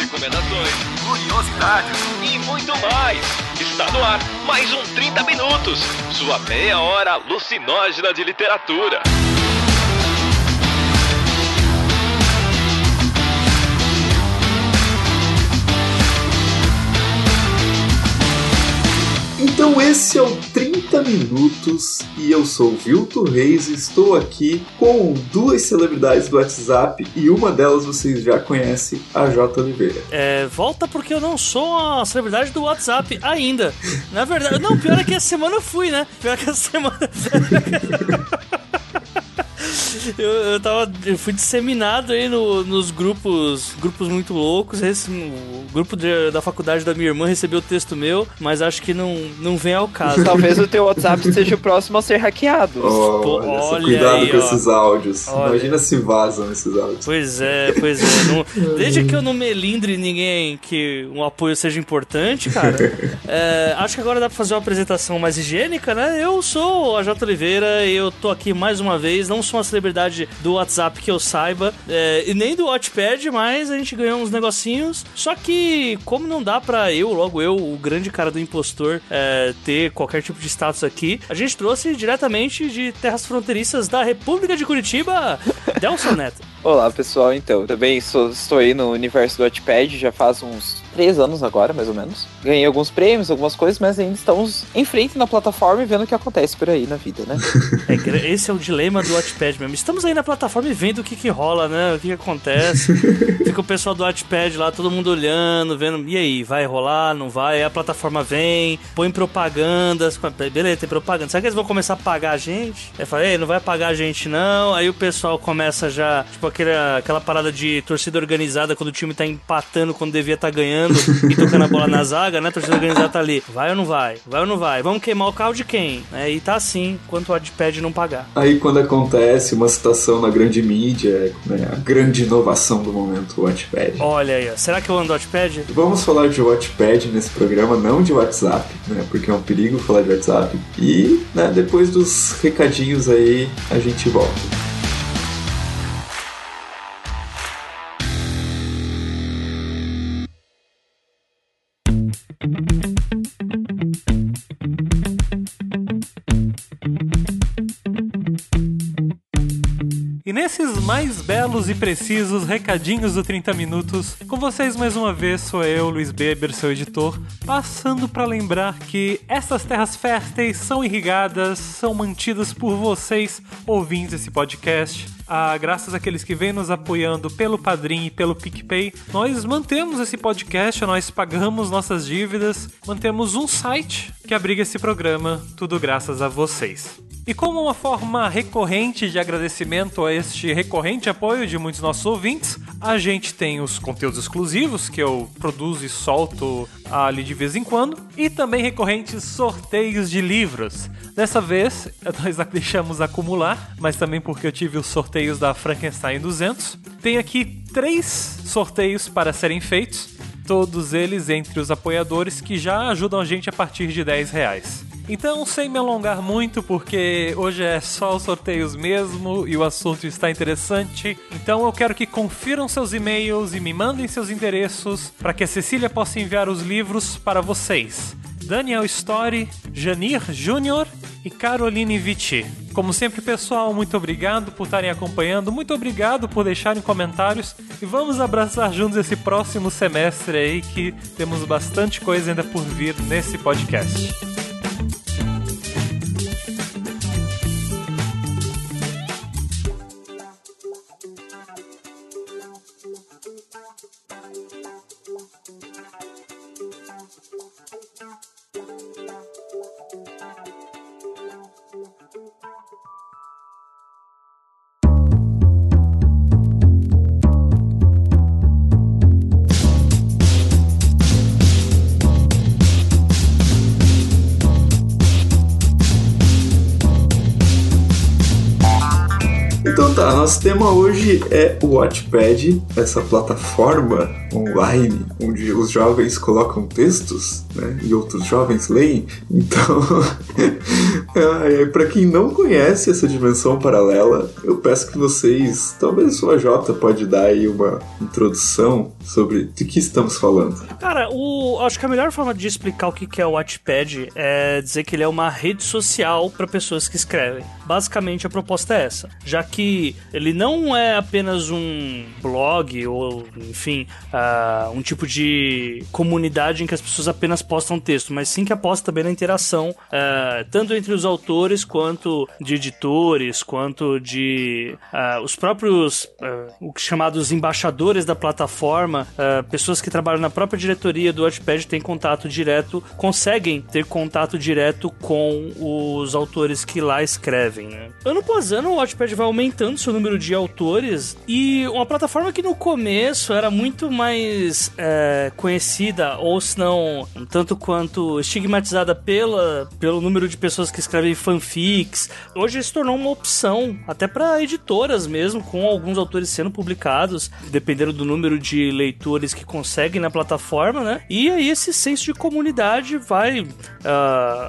recomendações, curiosidades e muito mais. Está no ar mais um 30 Minutos, sua meia hora alucinógena de literatura. Então esse é o 30 Minutos e eu sou o Vilto Reis e estou aqui com duas celebridades do WhatsApp e uma delas vocês já conhecem, a J. Oliveira. É, volta porque eu não sou a celebridade do WhatsApp ainda. Na verdade, não, pior é que essa semana eu fui, né? Pior é que essa semana. Eu, eu, tava, eu fui disseminado aí no, nos grupos grupos muito loucos. Esse, o grupo de, da faculdade da minha irmã recebeu o texto meu, mas acho que não, não vem ao caso. Talvez o teu WhatsApp seja o próximo a ser hackeado. Oh, Pô, olha cuidado aí, com ó. esses áudios. Olha. Imagina se vazam esses áudios. Pois é, pois é. Não, desde que eu não melindre ninguém que um apoio seja importante, cara, é, acho que agora dá pra fazer uma apresentação mais higiênica, né? Eu sou a J. Oliveira e eu tô aqui mais uma vez, não sou uma celebridade celebridade do WhatsApp que eu saiba, é, e nem do Watchpad, mas a gente ganhou uns negocinhos. Só que, como não dá pra eu, logo eu, o grande cara do impostor, é, ter qualquer tipo de status aqui, a gente trouxe diretamente de terras fronteiriças da República de Curitiba, Delson Neto. Olá pessoal, então, também sou, estou aí no universo do Watchpad já faz uns três anos agora, mais ou menos. Ganhei alguns prêmios, algumas coisas, mas ainda estamos em frente na plataforma e vendo o que acontece por aí na vida, né? É, esse é o dilema do Watchpad mesmo. Estamos aí na plataforma e vendo o que que rola, né? O que que acontece. Fica o pessoal do Watchpad lá, todo mundo olhando, vendo, e aí, vai rolar, não vai? Aí a plataforma vem, põe propagandas, beleza, tem propaganda. Será que eles vão começar a pagar a gente? Aí fala, ei, não vai pagar a gente não. Aí o pessoal começa já, tipo, aquela, aquela parada de torcida organizada quando o time tá empatando quando devia estar tá ganhando e tocando a bola na zaga, né? A torcida organizada tá ali. Vai ou não vai? Vai ou não vai? Vamos queimar o carro de quem? É, e tá assim, enquanto o Adpad não pagar. Aí quando acontece uma situação na grande mídia, né, a grande inovação do momento, o Watchpad. Olha aí, será que eu ando do Watchpad? Vamos falar de Watchpad nesse programa, não de WhatsApp, né? Porque é um perigo falar de WhatsApp. E, né, depois dos recadinhos aí, a gente volta. Belos e precisos recadinhos do 30 Minutos, com vocês mais uma vez sou eu, Luiz Beber, seu editor, passando para lembrar que essas terras férteis são irrigadas, são mantidas por vocês, ouvintes desse podcast. Ah, graças àqueles que vêm nos apoiando pelo Padrim e pelo PicPay, nós mantemos esse podcast, nós pagamos nossas dívidas, mantemos um site que abriga esse programa, tudo graças a vocês. E como uma forma recorrente de agradecimento a este recorrente apoio de muitos nossos ouvintes, a gente tem os conteúdos exclusivos que eu produzo e solto ali de vez em quando, e também recorrentes sorteios de livros. Dessa vez nós deixamos acumular, mas também porque eu tive os sorteios da Frankenstein 200. Tem aqui três sorteios para serem feitos, todos eles entre os apoiadores que já ajudam a gente a partir de 10 reais. Então, sem me alongar muito, porque hoje é só os sorteios mesmo e o assunto está interessante, então eu quero que confiram seus e-mails e me mandem seus endereços para que a Cecília possa enviar os livros para vocês. Daniel Story, Janir Júnior e Caroline Vitti. Como sempre, pessoal, muito obrigado por estarem acompanhando, muito obrigado por deixarem comentários e vamos abraçar juntos esse próximo semestre aí que temos bastante coisa ainda por vir nesse podcast. Nosso tema hoje é o Watchpad, essa plataforma online onde os jovens colocam textos né, e outros jovens leem. Então, é, para quem não conhece essa dimensão paralela, eu peço que vocês, talvez o Jota pode dar aí uma introdução sobre de que estamos falando. Acho que a melhor forma de explicar o que é o Watchpad é dizer que ele é uma rede social para pessoas que escrevem. Basicamente a proposta é essa, já que ele não é apenas um blog ou, enfim, uh, um tipo de comunidade em que as pessoas apenas postam texto, mas sim que aposta também na interação, uh, tanto entre os autores quanto de editores, quanto de uh, os próprios uh, chamados embaixadores da plataforma, pessoas que trabalham na própria diretoria do Watchpad têm contato direto, conseguem ter contato direto com os autores que lá escrevem. Né? Ano após ano, o Watchpad vai aumentando seu número de autores e uma plataforma que no começo era muito mais é, conhecida, ou se não, um tanto quanto estigmatizada pela, pelo número de pessoas que escrevem fanfics, hoje se tornou uma opção, até para editoras mesmo, com alguns autores sendo publicados, dependendo do número de leitores que conseguem na plataforma, né? E aí esse senso de comunidade vai uh,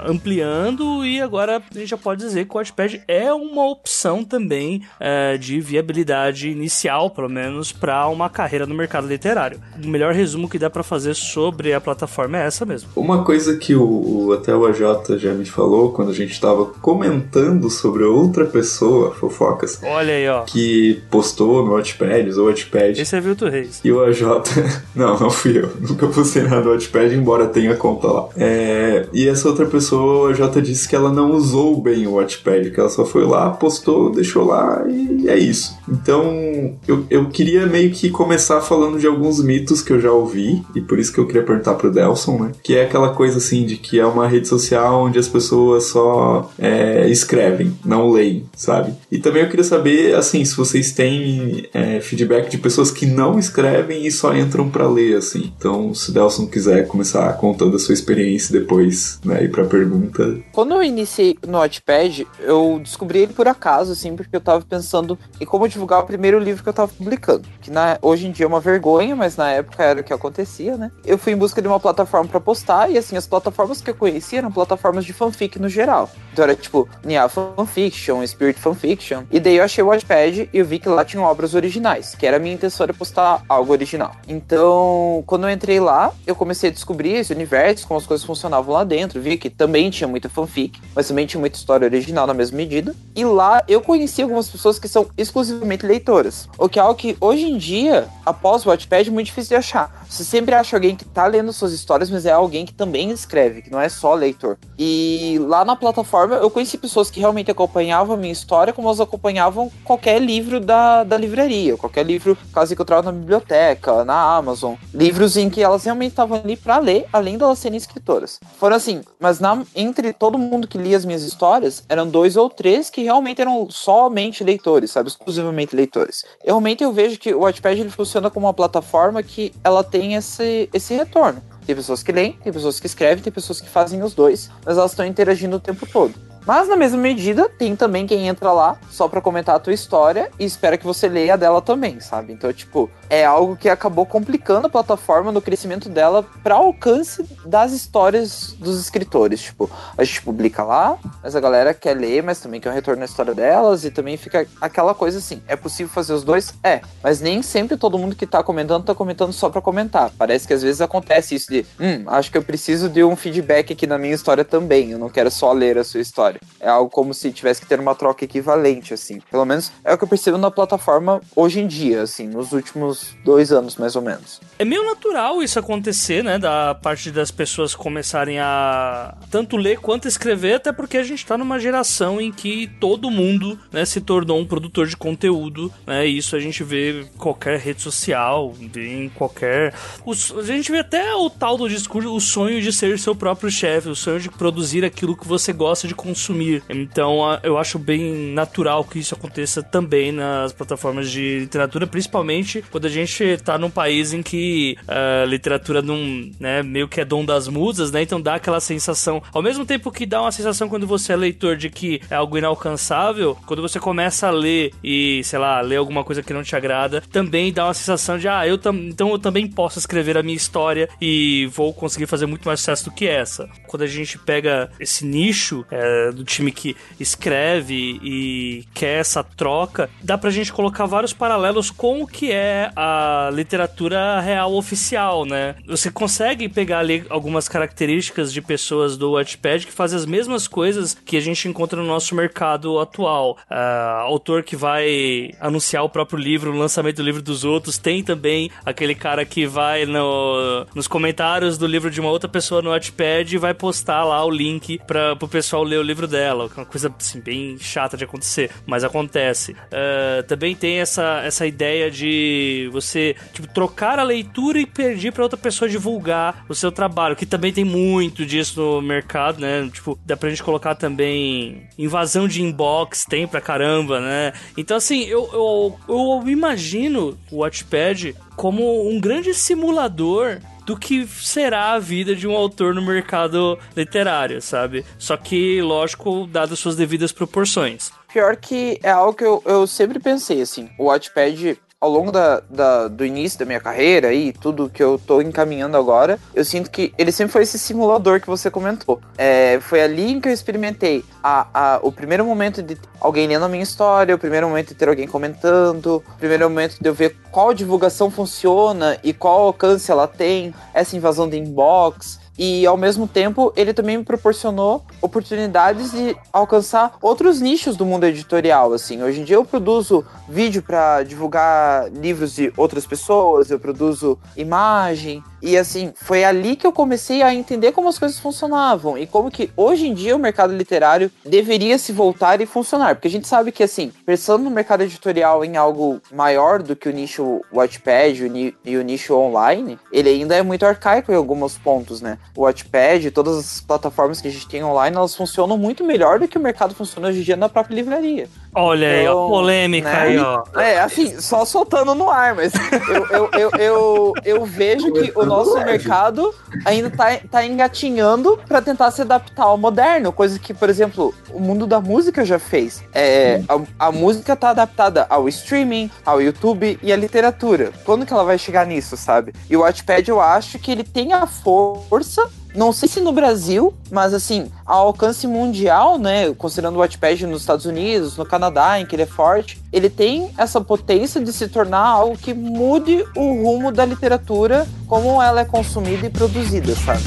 ampliando e agora a gente já pode dizer que o Watchpad é uma opção também uh, de viabilidade inicial, pelo menos, para uma carreira no mercado literário. O melhor resumo que dá para fazer sobre a plataforma é essa mesmo. Uma coisa que o, o até o AJ já me falou quando a gente estava comentando sobre outra pessoa, fofocas. Olha aí, ó. Que postou no Watchpad, usou o Watchpad. Esse é Vilto Reis. E o AJ. não, não fui eu. Nunca postei nada no Watchpad, embora tenha conta lá. É... E essa outra pessoa, o AJ disse que ela não usou bem o Watchpad, que ela só foi lá, postou, deixou lá e é isso. Então, eu, eu queria meio que começar falando de alguns mitos que eu já ouvi, e por isso que eu queria perguntar pro Delson, né? Que é aquela coisa assim de que é uma rede social onde as pessoas só é, escrevem, não leem, sabe? E também eu queria saber, assim, se vocês têm é, feedback de pessoas que não escrevem e só entram para ler, assim. Então, se o Delson quiser começar contando a sua experiência depois, né, ir pra pergunta. Quando eu iniciei no Notepad, eu descobri ele por acaso, assim, porque eu tava pensando em como divulgar o primeiro livro que eu tava publicando. Que na, hoje em dia é uma vergonha, mas na época era o que acontecia, né? Eu fui em busca de uma plataforma para postar, e assim, as plataformas que eu conhecia eram plataformas de fanfic no geral. Então era tipo Nia Fanfiction, Spirit Fanfiction. E daí eu achei o Watchpad e eu vi que lá tinham obras originais, que era a minha intenção era postar algo original. Então, quando eu entrei lá, eu comecei a descobrir esse universo, como as coisas funcionavam lá dentro. Vi que também tinha muita fanfic, mas também tinha muita história original na mesma medida. E lá eu conheci algumas pessoas que são exclusivamente leitoras. O que é algo que hoje em dia, após o Watchpad, é muito difícil de achar. Você sempre acha alguém que tá lendo suas histórias, mas é alguém que também escreve, que não é só leitor. E lá na plataforma eu conheci pessoas que realmente acompanhavam a minha história, como elas acompanhavam qualquer livro da, da livraria, qualquer livro, caso que eu trago na biblioteca, na Amazon. Livros em que elas realmente estavam ali para ler, além de elas serem escritoras. Foram assim, mas na, entre todo mundo que lia as minhas histórias, eram dois ou três que realmente eram somente leitores, sabe? Exclusivamente leitores. Eu, realmente eu vejo que o Wattpad ele funciona como uma plataforma que ela tem esse, esse retorno. Tem pessoas que leem, tem pessoas que escrevem, tem pessoas que fazem os dois, mas elas estão interagindo o tempo todo. Mas na mesma medida, tem também quem entra lá só para comentar a tua história e espera que você leia a dela também, sabe? Então, tipo, é algo que acabou complicando a plataforma no crescimento dela para alcance das histórias dos escritores. Tipo, a gente publica lá, mas a galera quer ler, mas também quer um retorno na história delas e também fica aquela coisa assim, é possível fazer os dois? É, mas nem sempre todo mundo que tá comentando tá comentando só para comentar. Parece que às vezes acontece isso de, hum, acho que eu preciso de um feedback aqui na minha história também, eu não quero só ler a sua história história. É algo como se tivesse que ter uma troca equivalente, assim. Pelo menos é o que eu percebo na plataforma hoje em dia, assim, nos últimos dois anos, mais ou menos. É meio natural isso acontecer, né? Da parte das pessoas começarem a tanto ler quanto escrever, até porque a gente tá numa geração em que todo mundo, né, se tornou um produtor de conteúdo, né? Isso a gente vê em qualquer rede social, em qualquer. A gente vê até o tal do discurso, o sonho de ser seu próprio chefe, o sonho de produzir aquilo que você gosta de consumir consumir. Então eu acho bem natural que isso aconteça também nas plataformas de literatura, principalmente quando a gente tá num país em que a literatura não, né, meio que é dom das musas, né? Então dá aquela sensação, ao mesmo tempo que dá uma sensação quando você é leitor de que é algo inalcançável, quando você começa a ler e, sei lá, ler alguma coisa que não te agrada, também dá uma sensação de, ah, eu então eu também posso escrever a minha história e vou conseguir fazer muito mais sucesso do que essa. Quando a gente pega esse nicho é, do time que escreve e quer essa troca, dá pra gente colocar vários paralelos com o que é a literatura real oficial, né? Você consegue pegar ali algumas características de pessoas do Wattpad que fazem as mesmas coisas que a gente encontra no nosso mercado atual. Uh, autor que vai anunciar o próprio livro, o lançamento do livro dos outros, tem também aquele cara que vai no, nos comentários do livro de uma outra pessoa no Wattpad e vai postar lá o link para o pessoal ler o livro dela, que é uma coisa assim, bem chata de acontecer, mas acontece. Uh, também tem essa, essa ideia de você tipo, trocar a leitura e pedir para outra pessoa divulgar o seu trabalho, que também tem muito disso no mercado, né? Tipo, dá pra gente colocar também invasão de inbox, tem pra caramba, né? Então, assim, eu, eu, eu imagino o Watchpad como um grande simulador do que será a vida de um autor no mercado literário, sabe? Só que, lógico, dado suas devidas proporções. Pior que é algo que eu, eu sempre pensei, assim. O Watchpad ao longo da, da, do início da minha carreira e tudo que eu tô encaminhando agora, eu sinto que ele sempre foi esse simulador que você comentou. É, foi ali que eu experimentei a, a, o primeiro momento de alguém lendo a minha história, o primeiro momento de ter alguém comentando, o primeiro momento de eu ver qual divulgação funciona e qual alcance ela tem, essa invasão de inbox, e ao mesmo tempo ele também me proporcionou oportunidades de alcançar outros nichos do mundo editorial assim. Hoje em dia eu produzo vídeo para divulgar livros de outras pessoas eu produzo imagem e assim, foi ali que eu comecei a entender como as coisas funcionavam e como que hoje em dia o mercado literário deveria se voltar e funcionar. Porque a gente sabe que, assim, pensando no mercado editorial em algo maior do que o nicho Watchpad e o nicho online, ele ainda é muito arcaico em alguns pontos, né? O Watchpad, todas as plataformas que a gente tem online, elas funcionam muito melhor do que o mercado funciona hoje em dia na própria livraria. Olha aí, ó, então, polêmica né? aí, ó. É, assim, só soltando no ar, mas eu, eu, eu, eu, eu vejo que o nosso mercado ainda tá, tá engatinhando para tentar se adaptar ao moderno, coisa que, por exemplo, o mundo da música já fez. É, a, a música tá adaptada ao streaming, ao YouTube e à literatura. Quando que ela vai chegar nisso, sabe? E o Watchpad eu acho que ele tem a força não sei se no Brasil, mas assim, ao alcance mundial, né, considerando o Wattpad nos Estados Unidos, no Canadá, em que ele é forte, ele tem essa potência de se tornar algo que mude o rumo da literatura como ela é consumida e produzida, sabe?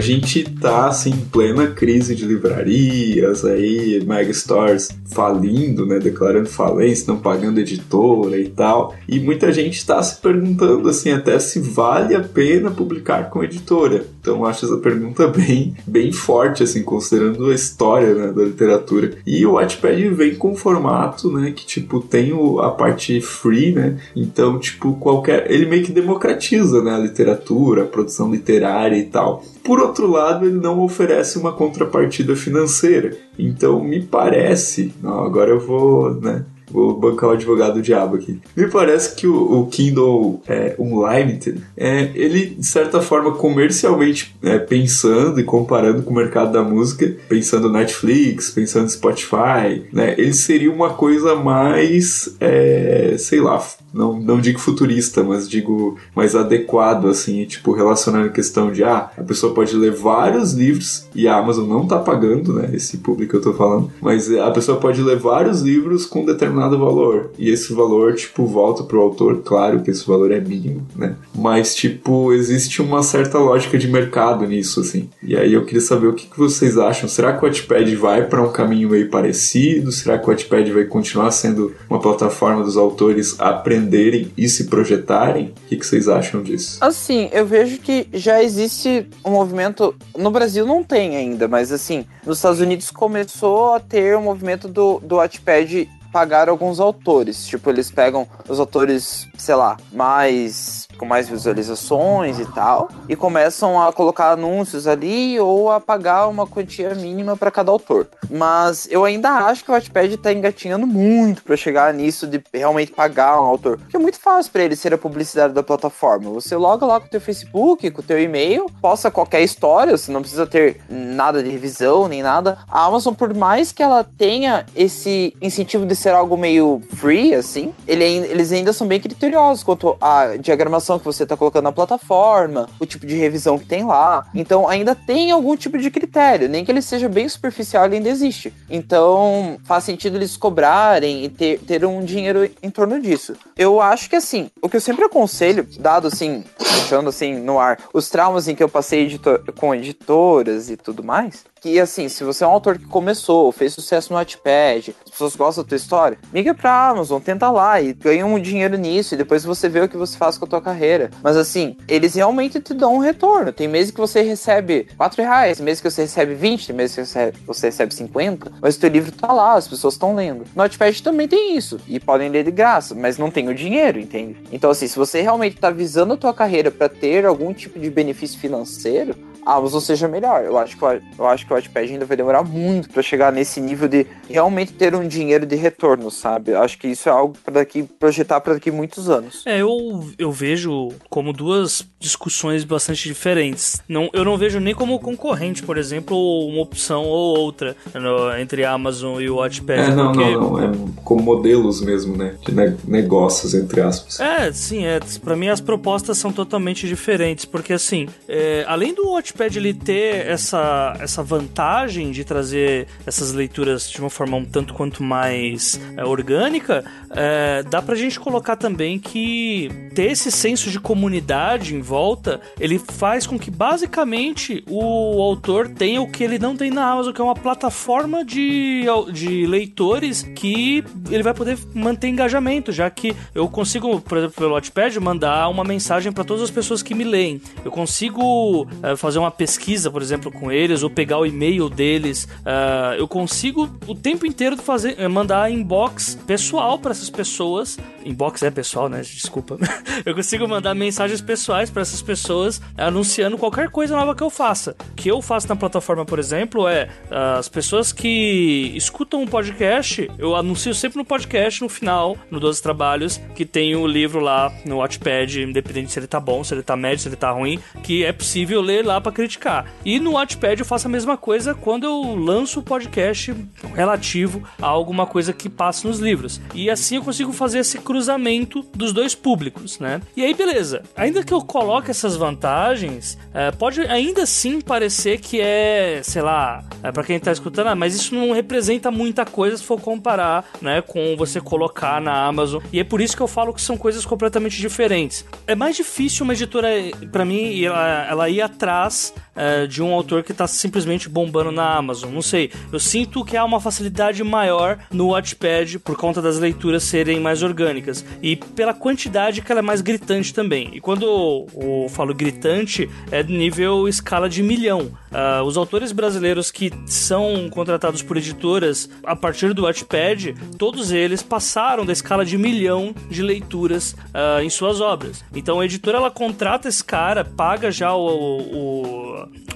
A gente tá assim em plena crise de livrarias, aí mega stores falindo, né, declarando falência, não pagando editora e tal. E muita gente está se perguntando assim até se vale a pena publicar com editora. Então acho essa pergunta bem, bem forte assim, considerando a história né, da literatura. E o Wattpad vem com um formato, né, que tipo tem o, a parte free, né? Então, tipo, qualquer ele meio que democratiza, né, a literatura, a produção literária e tal. Por outro lado, ele não oferece uma contrapartida financeira. Então, me parece, não, agora eu vou, né, Vou bancar o advogado do diabo aqui. Me parece que o, o Kindle é, Unlimited, é, ele, de certa forma, comercialmente é, pensando e comparando com o mercado da música, pensando Netflix, pensando Spotify, né, ele seria uma coisa mais, é, sei lá, não, não digo futurista, mas digo mais adequado, assim, tipo, relacionando a questão de, ah, a pessoa pode ler vários livros e a Amazon não tá pagando, né, esse público que eu tô falando, mas a pessoa pode ler vários livros com determinado valor. E esse valor, tipo, volta pro autor, claro que esse valor é mínimo, né, mas, tipo, existe uma certa lógica de mercado nisso, assim, e aí eu queria saber o que, que vocês acham, será que o Wattpad vai para um caminho meio parecido, será que o Wattpad vai continuar sendo uma plataforma dos autores aprendendo empreenderem e se projetarem? O que, que vocês acham disso? Assim, eu vejo que já existe um movimento. No Brasil não tem ainda, mas assim, nos Estados Unidos começou a ter o um movimento do, do Wattpad pagar alguns autores. Tipo, eles pegam os autores, sei lá, mais com mais visualizações e tal, e começam a colocar anúncios ali ou a pagar uma quantia mínima para cada autor. Mas eu ainda acho que o Wattpad tá engatinhando muito para chegar nisso de realmente pagar um autor. Porque é muito fácil para ele ser a publicidade da plataforma. Você loga lá com o teu Facebook, com o teu e-mail, posta qualquer história, você não precisa ter nada de revisão nem nada. A Amazon, por mais que ela tenha esse incentivo de ser algo meio free, assim, ele, eles ainda são bem criteriosos quanto à diagramação que você está colocando na plataforma, o tipo de revisão que tem lá. Então ainda tem algum tipo de critério, nem que ele seja bem superficial, ele ainda existe. Então faz sentido eles cobrarem e ter, ter um dinheiro em torno disso. Eu acho que assim, o que eu sempre aconselho, dado assim, deixando assim no ar, os traumas em que eu passei editor, com editoras e tudo mais, que assim, se você é um autor que começou, fez sucesso no Wattpad, as pessoas gostam da tua história, migra pra Amazon, tenta lá e ganha um dinheiro nisso, e depois você vê o que você faz com a tua carreira. Mas assim, eles realmente te dão um retorno. Tem meses que você recebe 4 reais, tem meses que você recebe 20, tem meses que você recebe, você recebe 50, mas o teu livro tá lá, as pessoas estão lendo. No Wattpad também tem isso, e podem ler de graça, mas não tem o dinheiro, entende? Então assim, se você realmente tá visando a tua carreira para ter algum tipo de benefício financeiro, Amazon seja melhor. Eu acho que, eu acho que o Wattpad ainda vai demorar muito para chegar nesse nível de realmente ter um dinheiro de retorno, sabe? Eu acho que isso é algo para daqui projetar para daqui muitos anos. É, eu, eu vejo como duas discussões bastante diferentes. Não, eu não vejo nem como concorrente, por exemplo, uma opção ou outra no, entre a Amazon e o Wattpad. É, não, porque... não, não, é como modelos mesmo, né? De ne negócios, entre aspas. É, sim, é. Para mim as propostas são totalmente diferentes, porque assim, é, além do Wattpad Wattpad ele ter essa, essa vantagem de trazer essas leituras de uma forma um tanto quanto mais é, orgânica, é, dá pra gente colocar também que ter esse senso de comunidade em volta, ele faz com que basicamente o autor tenha o que ele não tem na Amazon, que é uma plataforma de, de leitores que ele vai poder manter engajamento, já que eu consigo, por exemplo, pelo Wattpad, mandar uma mensagem para todas as pessoas que me leem. Eu consigo é, fazer uma pesquisa, por exemplo, com eles, ou pegar o e-mail deles. Uh, eu consigo o tempo inteiro fazer, eh, mandar inbox pessoal para essas pessoas. Inbox é pessoal, né? Desculpa. eu consigo mandar mensagens pessoais para essas pessoas anunciando qualquer coisa nova que eu faça. O que eu faço na plataforma, por exemplo, é uh, as pessoas que escutam um podcast, eu anuncio sempre no podcast, no final, no 12 Trabalhos, que tem o livro lá no Watchpad, independente se ele tá bom, se ele tá médio, se ele tá ruim, que é possível ler lá para criticar. E no Watchpad eu faço a mesma coisa quando eu lanço o podcast relativo a alguma coisa que passa nos livros. E assim eu consigo fazer esse cruzamento dos dois públicos, né? E aí, beleza. Ainda que eu coloque essas vantagens, é, pode ainda assim parecer que é, sei lá, é, para quem tá escutando, ah, mas isso não representa muita coisa se for comparar, né, com você colocar na Amazon. E é por isso que eu falo que são coisas completamente diferentes. É mais difícil uma editora, para mim, ela, ela ir atrás é, de um autor que está simplesmente bombando na Amazon. Não sei. Eu sinto que há uma facilidade maior no Watchpad por conta das leituras serem mais orgânicas e pela quantidade que ela é mais gritante também. E quando eu, falo gritante, é nível escala de milhão. Uh, os autores brasileiros que são contratados por editoras a partir do Wattpad, todos eles passaram da escala de milhão de leituras uh, em suas obras. Então a editora ela contrata esse cara, paga já o, o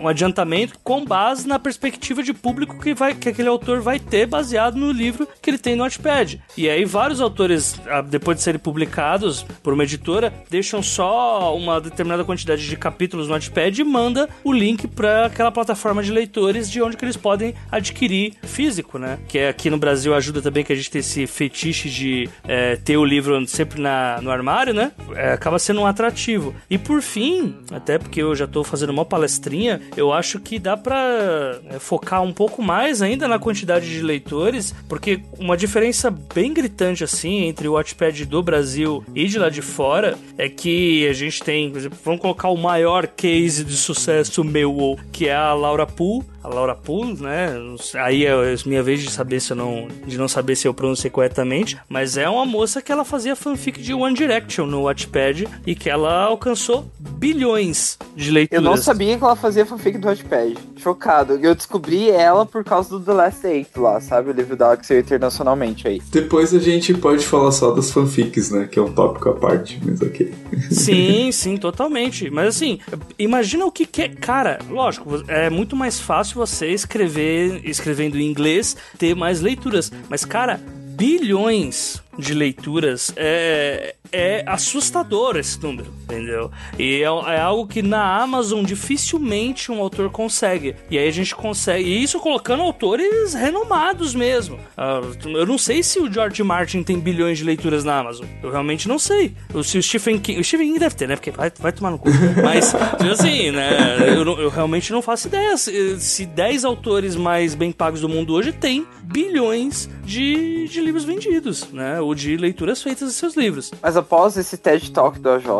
um adiantamento com base na perspectiva de público que, vai, que aquele autor vai ter baseado no livro que ele tem no Notepad. E aí vários autores, ah, depois de serem publicados por uma editora, deixam só uma determinada quantidade de capítulos no Notepad e manda o link para aquela plataforma de leitores de onde que eles podem adquirir físico, né? Que é aqui no Brasil ajuda também que a gente tem esse fetiche de é, ter o livro sempre na, no armário, né? É, acaba sendo um atrativo. E por fim, até porque eu já tô fazendo uma palestra palestrinha, eu acho que dá para é, focar um pouco mais ainda na quantidade de leitores, porque uma diferença bem gritante assim entre o Watchpad do Brasil e de lá de fora é que a gente tem, por exemplo, vamos colocar o maior case de sucesso meu, que é a Laura Poole, a Laura Poole, né? Aí é minha vez de saber se eu não, de não saber se eu pronunciei corretamente, mas é uma moça que ela fazia fanfic de One Direction no Wattpad e que ela alcançou bilhões de leituras. Eu não sabia que ela fazia fanfic do Wattpad. Chocado. Eu descobri ela por causa do The Last Eight lá, sabe? O livro dela que saiu internacionalmente aí. Depois a gente pode falar só das fanfics, né? Que é um tópico à parte, mas ok. Sim, sim, totalmente. Mas assim, imagina o que, que é. Cara, lógico, é muito mais fácil você escrever, escrevendo em inglês, ter mais leituras. Mas, cara, bilhões de leituras é, é assustador esse número, entendeu? E é, é, algo que na Amazon dificilmente um autor consegue. E aí a gente consegue. E isso colocando autores renomados mesmo. Uh, eu não sei se o George Martin tem bilhões de leituras na Amazon. Eu realmente não sei. Se o Stephen King. O Stephen King deve ter, né? Porque vai, vai tomar no cu. Mas, assim, né? Eu, eu, realmente não faço ideia. Se, se 10 autores mais bem pagos do mundo hoje têm bilhões de, de livros vendidos, né? Ou de leituras feitas de seus livros. Mas após esse TED Talk do AJ,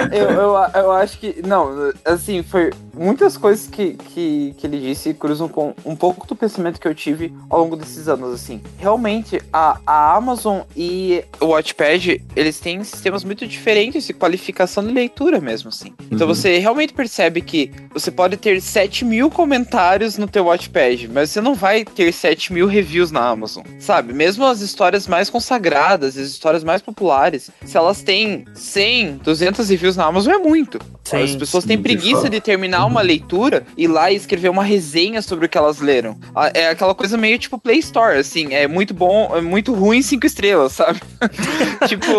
eu, eu, eu acho que. Não, assim, foi muitas coisas que, que, que ele disse cruzam com um pouco do pensamento que eu tive ao longo desses anos, assim. Realmente, a, a Amazon e o Watchpad, eles têm sistemas muito diferentes de qualificação de leitura mesmo, assim. Então uhum. você realmente percebe que você pode ter 7 mil comentários no teu Watchpad, mas você não vai ter 7 mil reviews na Amazon, sabe? Mesmo as histórias mais consagradas, as histórias mais populares, se elas têm 100, 200 reviews na Amazon, é muito. Sim, as pessoas têm preguiça de, de terminar uma leitura e lá escrever uma resenha sobre o que elas leram. É aquela coisa meio tipo Play Store, assim, é muito bom, é muito ruim cinco estrelas, sabe? tipo,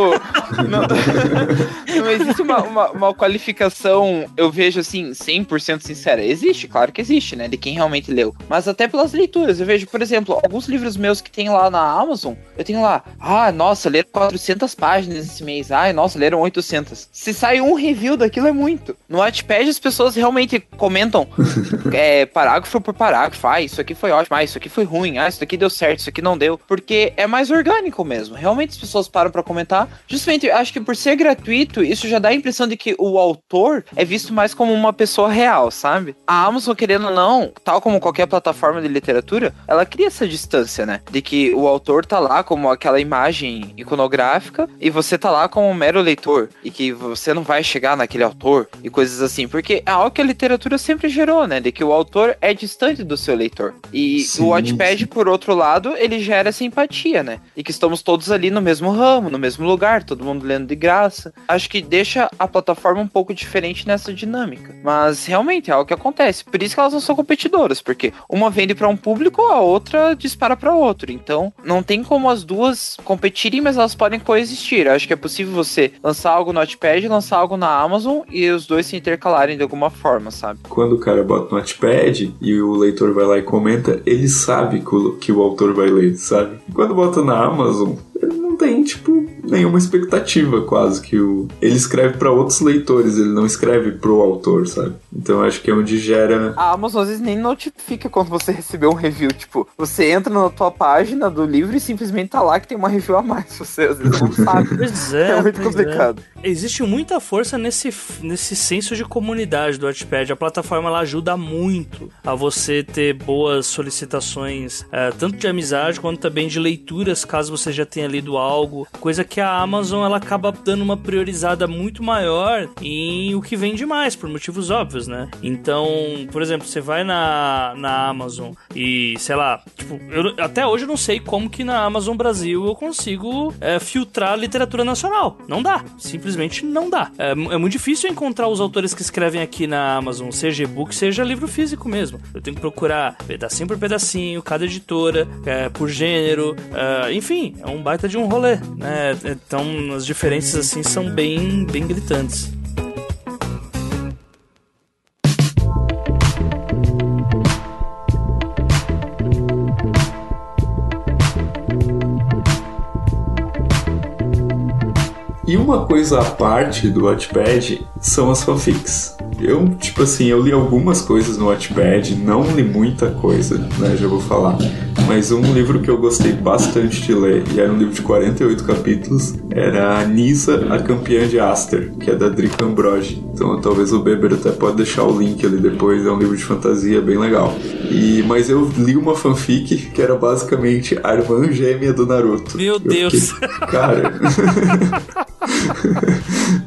não, não existe uma, uma, uma, qualificação, eu vejo assim, 100% sincera. Existe, claro que existe, né, de quem realmente leu. Mas até pelas leituras, eu vejo, por exemplo, alguns livros meus que tem lá na Amazon, eu tenho lá, ah, nossa, leram 400 páginas esse mês, ah, nossa, leram 800. Se sai um review daquilo é muito. No Wattpad as pessoas realmente comentam é, parágrafo por parágrafo. Ah, isso aqui foi ótimo. Ah, isso aqui foi ruim. Ah, isso aqui deu certo. Isso aqui não deu. Porque é mais orgânico mesmo. Realmente as pessoas param para comentar. Justamente, acho que por ser gratuito, isso já dá a impressão de que o autor é visto mais como uma pessoa real, sabe? A Amazon, querendo ou não, tal como qualquer plataforma de literatura, ela cria essa distância, né? De que o autor tá lá como aquela imagem iconográfica e você tá lá como um mero leitor. E que você não vai chegar naquele autor e coisas assim. Porque é algo que a literatura sempre gerou, né? De que o autor é distante do seu leitor. E sim, o Watchpad, por outro lado, ele gera essa empatia, né? E que estamos todos ali no mesmo ramo, no mesmo lugar, todo mundo lendo de graça. Acho que deixa a plataforma um pouco diferente nessa dinâmica. Mas realmente é algo que acontece. Por isso que elas não são competidoras, porque uma vende para um público, a outra dispara para outro. Então, não tem como as duas competirem, mas elas podem coexistir. Acho que é possível você lançar algo no Watchpad, lançar algo na Amazon e os dois se intercalarem de alguma forma, sabe? Quando o cara bota no Notepad e o leitor vai lá e comenta, ele sabe que o, que o autor vai ler, sabe? Quando bota na Amazon, ele não tem, tipo, nenhuma expectativa quase que o ele escreve para outros leitores, ele não escreve pro autor, sabe? Então acho que é onde gera A Amazon às vezes nem notifica quando você recebeu um review, tipo, você entra na tua página do livro e simplesmente tá lá que tem uma review a mais, você às vezes não sabe. pois é, é muito complicado. É. Existe muita força nesse nesse senso de comunidade do Wattpad. A plataforma ela ajuda muito a você ter boas solicitações, é, tanto de amizade quanto também de leituras, caso você já tenha lido algo, coisa que a Amazon ela acaba dando uma priorizada muito maior em o que vende mais, por motivos óbvios, né? Então, por exemplo, você vai na, na Amazon e, sei lá, tipo, eu, até hoje eu não sei como que na Amazon Brasil eu consigo é, filtrar literatura nacional. Não dá. Simplesmente não dá. É, é muito difícil encontrar os autores que escrevem aqui na Amazon, seja e-book, seja livro físico mesmo. Eu tenho que procurar pedacinho por pedacinho, cada editora, é, por gênero, é, enfim, é um baita de um rolê, né? Então as diferenças assim são bem, bem gritantes. E uma coisa à parte do Wattpad são as fanfics. Eu, tipo assim, eu li algumas coisas no Wattpad, não li muita coisa, né? Já vou falar. Mas um livro que eu gostei bastante de ler, e era um livro de 48 capítulos, era Nisa, a campeã de Aster, que é da Drica Ambrogi. Então talvez o Beber até pode deixar o link ali depois, é um livro de fantasia bem legal. E, mas eu li uma fanfic que era basicamente a irmã gêmea do Naruto. Meu Eu Deus. fiquei, cara.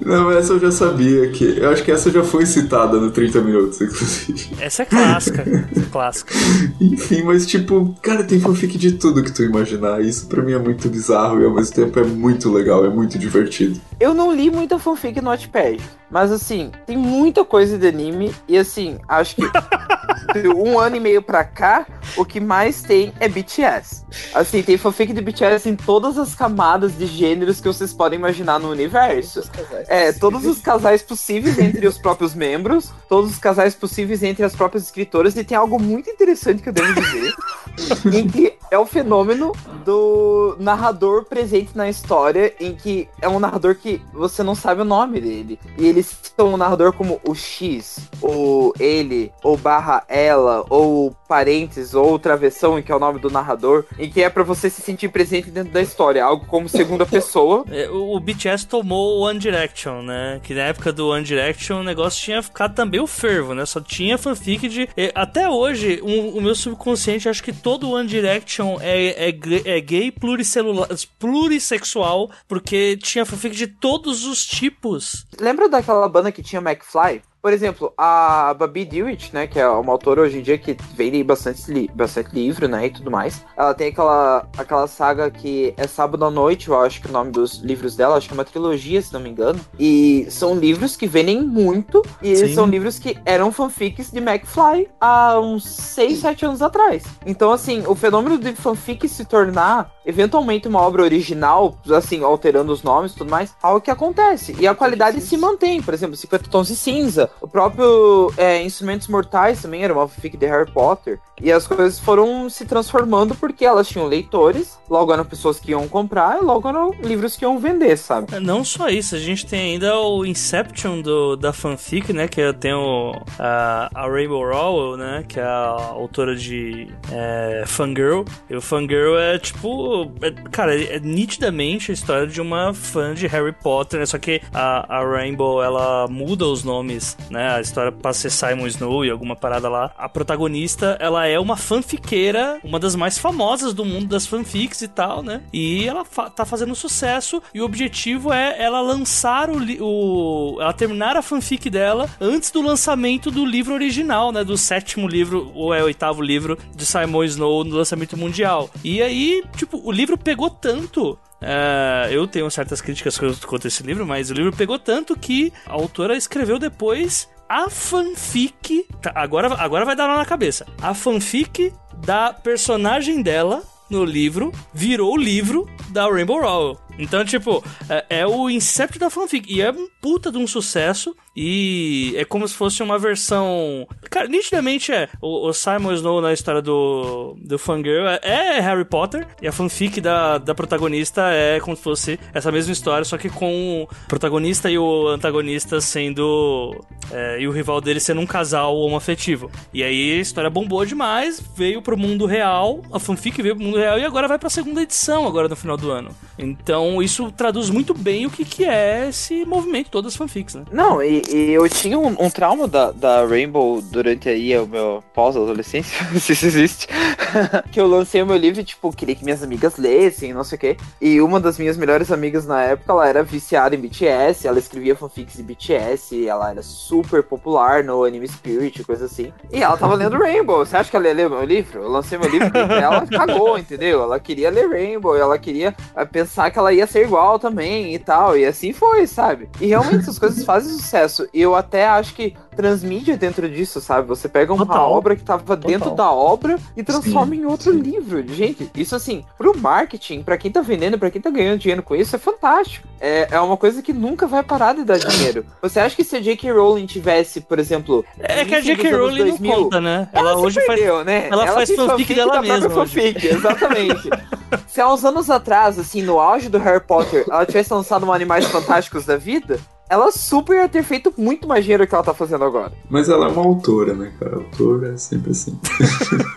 Não, essa eu já sabia que. Eu acho que essa já foi citada no 30 Minutos, inclusive. Essa é clássica. Essa é clássica. Enfim, mas tipo, cara, tem fanfic de tudo que tu imaginar. Isso pra mim é muito bizarro e ao mesmo tempo é muito legal, é muito divertido. Eu não li muita fanfic no Wattpad, mas assim, tem muita coisa de anime e assim, acho que de um ano e meio pra cá, o que mais tem é BTS. Assim, tem fanfic de BTS em todas as camadas de gêneros que vocês podem imaginar no universo. É, todos os casais possíveis entre os próprios membros, todos os casais possíveis entre as próprias escritoras, e tem algo muito interessante que eu devo dizer, em que é o fenômeno do narrador presente na história, em que é um narrador que você não sabe o nome dele. E eles citam o narrador como o X, ou ele, ou barra ela, ou parênteses, ou travessão, que é o nome do narrador, em que é pra você se sentir presente dentro da história, algo como segunda pessoa. É, O BTS tomou o One Direction, né? Que na época do One Direction o negócio tinha ficado também o fervo, né? Só tinha fanfic de. é, Até hoje, um- o meu subconsciente acho que todo One Direction é, é, é gay pluricelular, plurissexual, porque tinha fanfic de todos os tipos. Lembra daquela banda que tinha McFly? Por exemplo, a Babi Dewitt, né, que é uma autora hoje em dia que vende bastante, li bastante livro, né, e tudo mais. Ela tem aquela, aquela saga que é Sábado à Noite, eu acho que é o nome dos livros dela, acho que é uma trilogia, se não me engano. E são livros que vendem muito, e Sim. são livros que eram fanfics de McFly há uns 6, 7 anos atrás. Então, assim, o fenômeno de fanfic se tornar eventualmente uma obra original, assim, alterando os nomes e tudo mais, algo que acontece. E a qualidade se mantém. Por exemplo, 50 Tons de Cinza. O próprio é, Instrumentos Mortais também era uma fanfic de Harry Potter. E as coisas foram se transformando porque elas tinham leitores, logo eram pessoas que iam comprar, e logo eram livros que iam vender, sabe? Não só isso, a gente tem ainda o Inception do, da fanfic, né? Que tem o, a, a Rainbow Rowell, né? Que é a autora de é, Fangirl. E o Fangirl é tipo. é- cara, é nitidamente a história de uma fã de Harry Potter, né? Só que a, a Rainbow ela muda os nomes, né? A história passa a ser Simon Snow e alguma parada lá. A protagonista, ela é uma fanfiqueira, uma das mais famosas do mundo das fanfics e tal, né? E ela fa tá fazendo sucesso e o objetivo é ela lançar o, o ela terminar a fanfic dela antes do lançamento do livro original, né? Do sétimo livro ou é o oitavo livro de Simon Snow no lançamento mundial. E aí, tipo, o livro pegou tanto é, eu tenho certas críticas contra esse livro, mas o livro pegou tanto que a autora escreveu depois a fanfic. tá, agora, agora vai dar lá na cabeça. A fanfic da personagem dela no livro virou o livro da Rainbow Rowell. Então, tipo, é, é o Incept da fanfic. E é um puta de um sucesso. E é como se fosse uma versão. Cara, nitidamente é. O, o Simon Snow na história do, do Fangirl é, é Harry Potter. E a fanfic da, da protagonista é como se fosse essa mesma história, só que com o protagonista e o antagonista sendo. é, e o rival dele sendo um casal homoafetivo. E aí a história bombou demais, veio pro mundo real. A fanfic veio pro mundo real e agora vai pra segunda edição, agora no final do ano. Então isso traduz muito bem o que, que é esse movimento, todas as fanfics, né? Não, e, e eu tinha um, um trauma da, da Rainbow durante aí o meu pós-adolescência, se isso existe. que eu lancei o meu livro e, tipo, queria que minhas amigas lessem, não sei o quê. E uma das minhas melhores amigas na época, ela era viciada em BTS, ela escrevia fanfics de BTS, ela era super popular no Anime Spirit, coisa assim. E ela tava lendo Rainbow. Você acha que ela ia ler meu livro? Eu lancei meu livro e ela cagou, entendeu? Ela queria ler Rainbow, ela queria eh, pensar que ela ia ser igual também e tal. E assim foi, sabe? E realmente essas coisas fazem sucesso. E eu até acho que transmídia dentro disso, sabe? Você pega uma Total. obra que tava dentro da obra e transforma em outro livro. Gente, isso assim, pro marketing, pra quem tá vendendo, pra quem tá ganhando dinheiro com isso, é fantástico. É, é uma coisa que nunca vai parar de dar dinheiro. Você acha que se a J.K. Rowling tivesse, por exemplo. É que a J.K. Rowling não 2000, conta, né? Ela, ela hoje se faz. perdeu, né? ela faz tem fanfic dela da mesma fanfic, exatamente. Se há uns anos atrás, assim, no auge do Harry Potter, ela tivesse lançado um Animais Fantásticos da vida, ela super ia ter feito muito mais dinheiro que ela tá fazendo agora. Mas ela é uma autora, né, cara? Autora é sempre assim.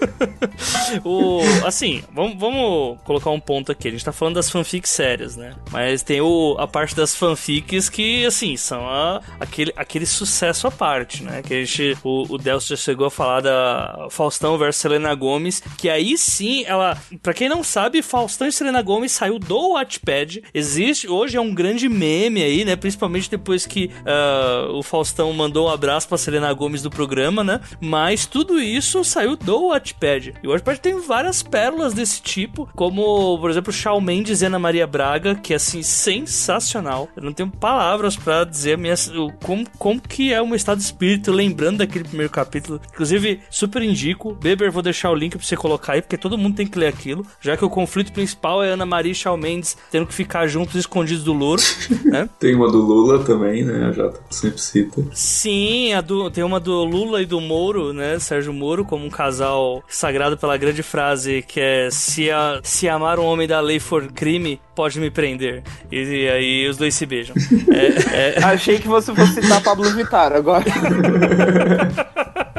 o, assim, vamos, vamos colocar um ponto aqui. A gente tá falando das fanfics sérias, né? Mas tem o, a parte das fanfics que, assim, são a, aquele, aquele sucesso à parte, né? Que a gente, o, o Delcio já chegou a falar da Faustão versus Selena Gomes, que aí sim, ela, pra quem não sabe, Faustão e Selena Gomes saiu do Wattpad. Existe, hoje é um grande meme aí, né? Principalmente depois que uh, o Faustão mandou um abraço pra Selena Gomes do programa, né? Mas tudo isso saiu do Wattpad. E o Wattpad tem várias pérolas desse tipo, como, por exemplo, Shawn Mendes e Ana Maria Braga, que é, assim, sensacional. Eu não tenho palavras para dizer minha, como, como que é o meu estado de espírito, lembrando daquele primeiro capítulo. Inclusive, super indico. Beber, vou deixar o link pra você colocar aí, porque todo mundo tem que ler aquilo, já que o conflito principal é Ana Maria e Shawn Mendes tendo que ficar juntos, escondidos do louro, né? Tem uma do Lula também, né? A Jota sempre cita. Sim, a do, tem uma do Lula e do Moro, né? Sérgio Moro, como um casal sagrado pela grande frase que é se, a, se amar um homem da lei for crime, pode me prender. E, e aí os dois se beijam. é, é... Achei que você fosse citar Pablo Vittar agora.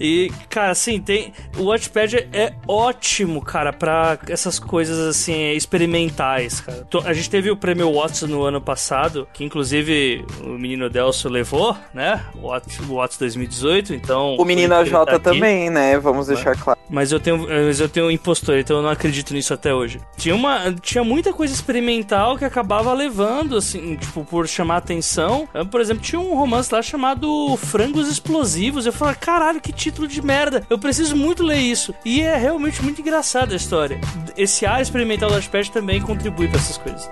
e, cara, assim, tem. O Watchpad é ótimo, cara, pra essas coisas assim, experimentais, cara. A gente teve o prêmio Watts no ano passado, que inclusive o menino Delso levou, né? O Watts, o Watts 2018, então. O menino AJ tá também, né? Vamos deixar claro. Mas eu tenho, mas eu tenho um impostor, então eu não acredito nisso até hoje. Tinha uma, tinha muita coisa experimental que acabava levando, assim, tipo, por chamar atenção. Por exemplo, tinha um romance lá chamado Frangos Explosivos. Eu falei, caralho, que título de merda. Eu preciso muito ler isso. E é realmente muito engraçada a história. Esse ar experimental do Ashpad também contribui para essas coisas.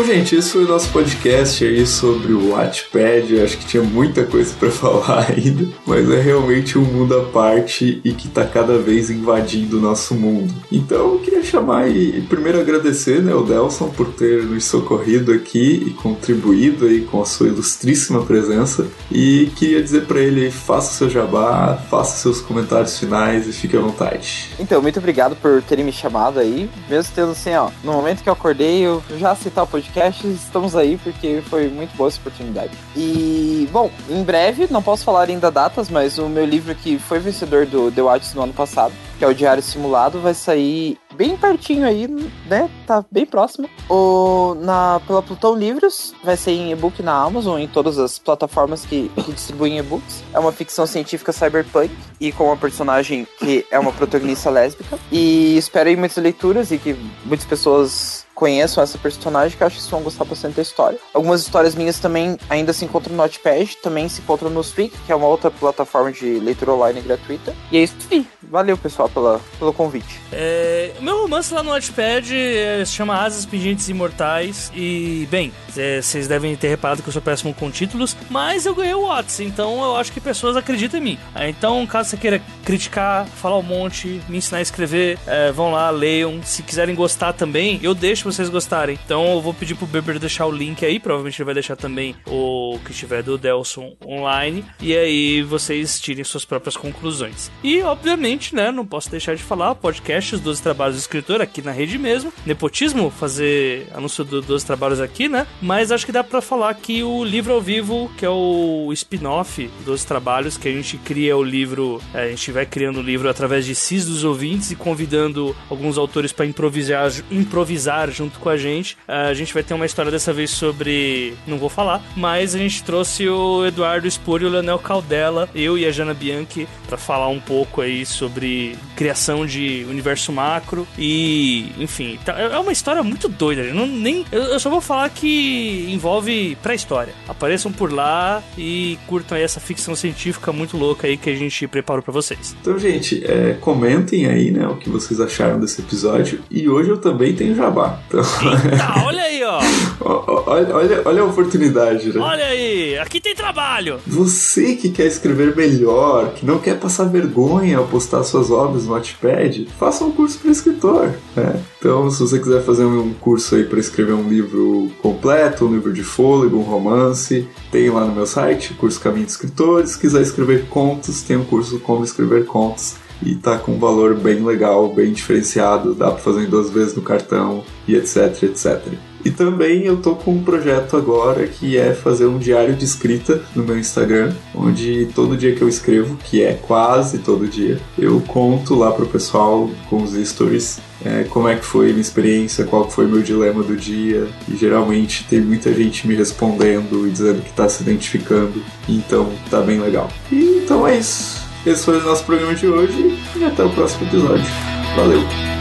Então, gente, esse foi o nosso podcast aí sobre o Wattpad. Eu acho que tinha muita coisa para falar ainda, mas é realmente um mundo à parte e que tá cada vez invadindo o nosso mundo. Então, eu queria chamar e primeiro agradecer, né, o Delson por ter nos socorrido aqui e contribuído aí com a sua ilustríssima presença. E queria dizer para ele aí, faça seu jabá, faça seus comentários finais e fique à vontade. Então, muito obrigado por terem me chamado aí. Mesmo tendo assim, ó, no momento que eu acordei, eu já citar o podcast podcast, estamos aí porque foi muito boa essa oportunidade. E, bom, em breve, não posso falar ainda datas, mas o meu livro que foi vencedor do The Watch no ano passado, que é o Diário Simulado, vai sair bem pertinho aí, né? Tá bem próximo. O, na, pela Plutão Livros, vai ser em e-book na Amazon, em todas as plataformas que, que distribuem e-books. É uma ficção científica cyberpunk e com uma personagem que é uma protagonista lésbica. E espero aí muitas leituras e que muitas pessoas conheçam essa personagem, que eu acho que vão gostar bastante da história. Algumas histórias minhas também ainda se encontram no Notepad, também se encontram no Speak, que é uma outra plataforma de leitura online gratuita. E é isso aí. Valeu, pessoal, pela, pelo convite. É, meu romance lá no Notepad é, se chama Asas Pingentes Imortais. E, bem, é, vocês devem ter reparado que eu sou péssimo com títulos, mas eu ganhei o Watts, então eu acho que pessoas acreditam em mim. É, então, caso você queira criticar, falar um monte, me ensinar a escrever, é, vão lá, leiam. Se quiserem gostar também, eu deixo vocês gostarem. Então eu vou pedir pro Beber deixar o link aí, provavelmente ele vai deixar também o que tiver do Delson online, e aí vocês tirem suas próprias conclusões. E, obviamente, né, não posso deixar de falar, podcast Os 12 Trabalhos do Escritor aqui na rede mesmo. Nepotismo, fazer anúncio dos 12 trabalhos aqui, né? Mas acho que dá para falar que o livro ao vivo, que é o spin-off dos trabalhos, que a gente cria o livro, é, a gente vai criando o livro através de cis dos ouvintes e convidando alguns autores para improvisar, improvisar junto com a gente. A gente vai ter uma história dessa vez sobre. Não vou falar, mas a gente trouxe o Eduardo Spor e o Leonel Caldela, eu e a Jana Bianchi, para falar um pouco aí sobre criação de universo macro e, enfim, tá, é uma história muito doida. Eu, não, nem, eu só vou falar que envolve pré-história. Apareçam por lá e curtam aí essa ficção científica muito louca aí que a gente preparou para vocês. Então, gente, é, comentem aí, né, o que vocês acharam desse episódio. E hoje eu também tenho jabá. Então, Eita, olha aí, ó. olha, olha, olha a oportunidade, né? Olha aí, aqui tem trabalho. Você que quer escrever melhor, que não quer passar vergonha ao postar suas obras no Wattpad, faça um curso para escritor. Né? Então, se você quiser fazer um curso aí para escrever um livro completo, um livro de fôlego, um romance, tem lá no meu site, curso Caminho de Escritores. Se quiser escrever contos, tem um curso Como Escrever Contos e tá com um valor bem legal, bem diferenciado, dá para fazer em duas vezes no cartão e etc, etc. E também eu tô com um projeto agora que é fazer um diário de escrita no meu Instagram, onde todo dia que eu escrevo, que é quase todo dia, eu conto lá pro pessoal com os stories é, como é que foi minha experiência, qual foi meu dilema do dia. E geralmente tem muita gente me respondendo e dizendo que tá se identificando. Então tá bem legal. E então é isso. Esse foi o nosso programa de hoje e até o próximo episódio. Valeu!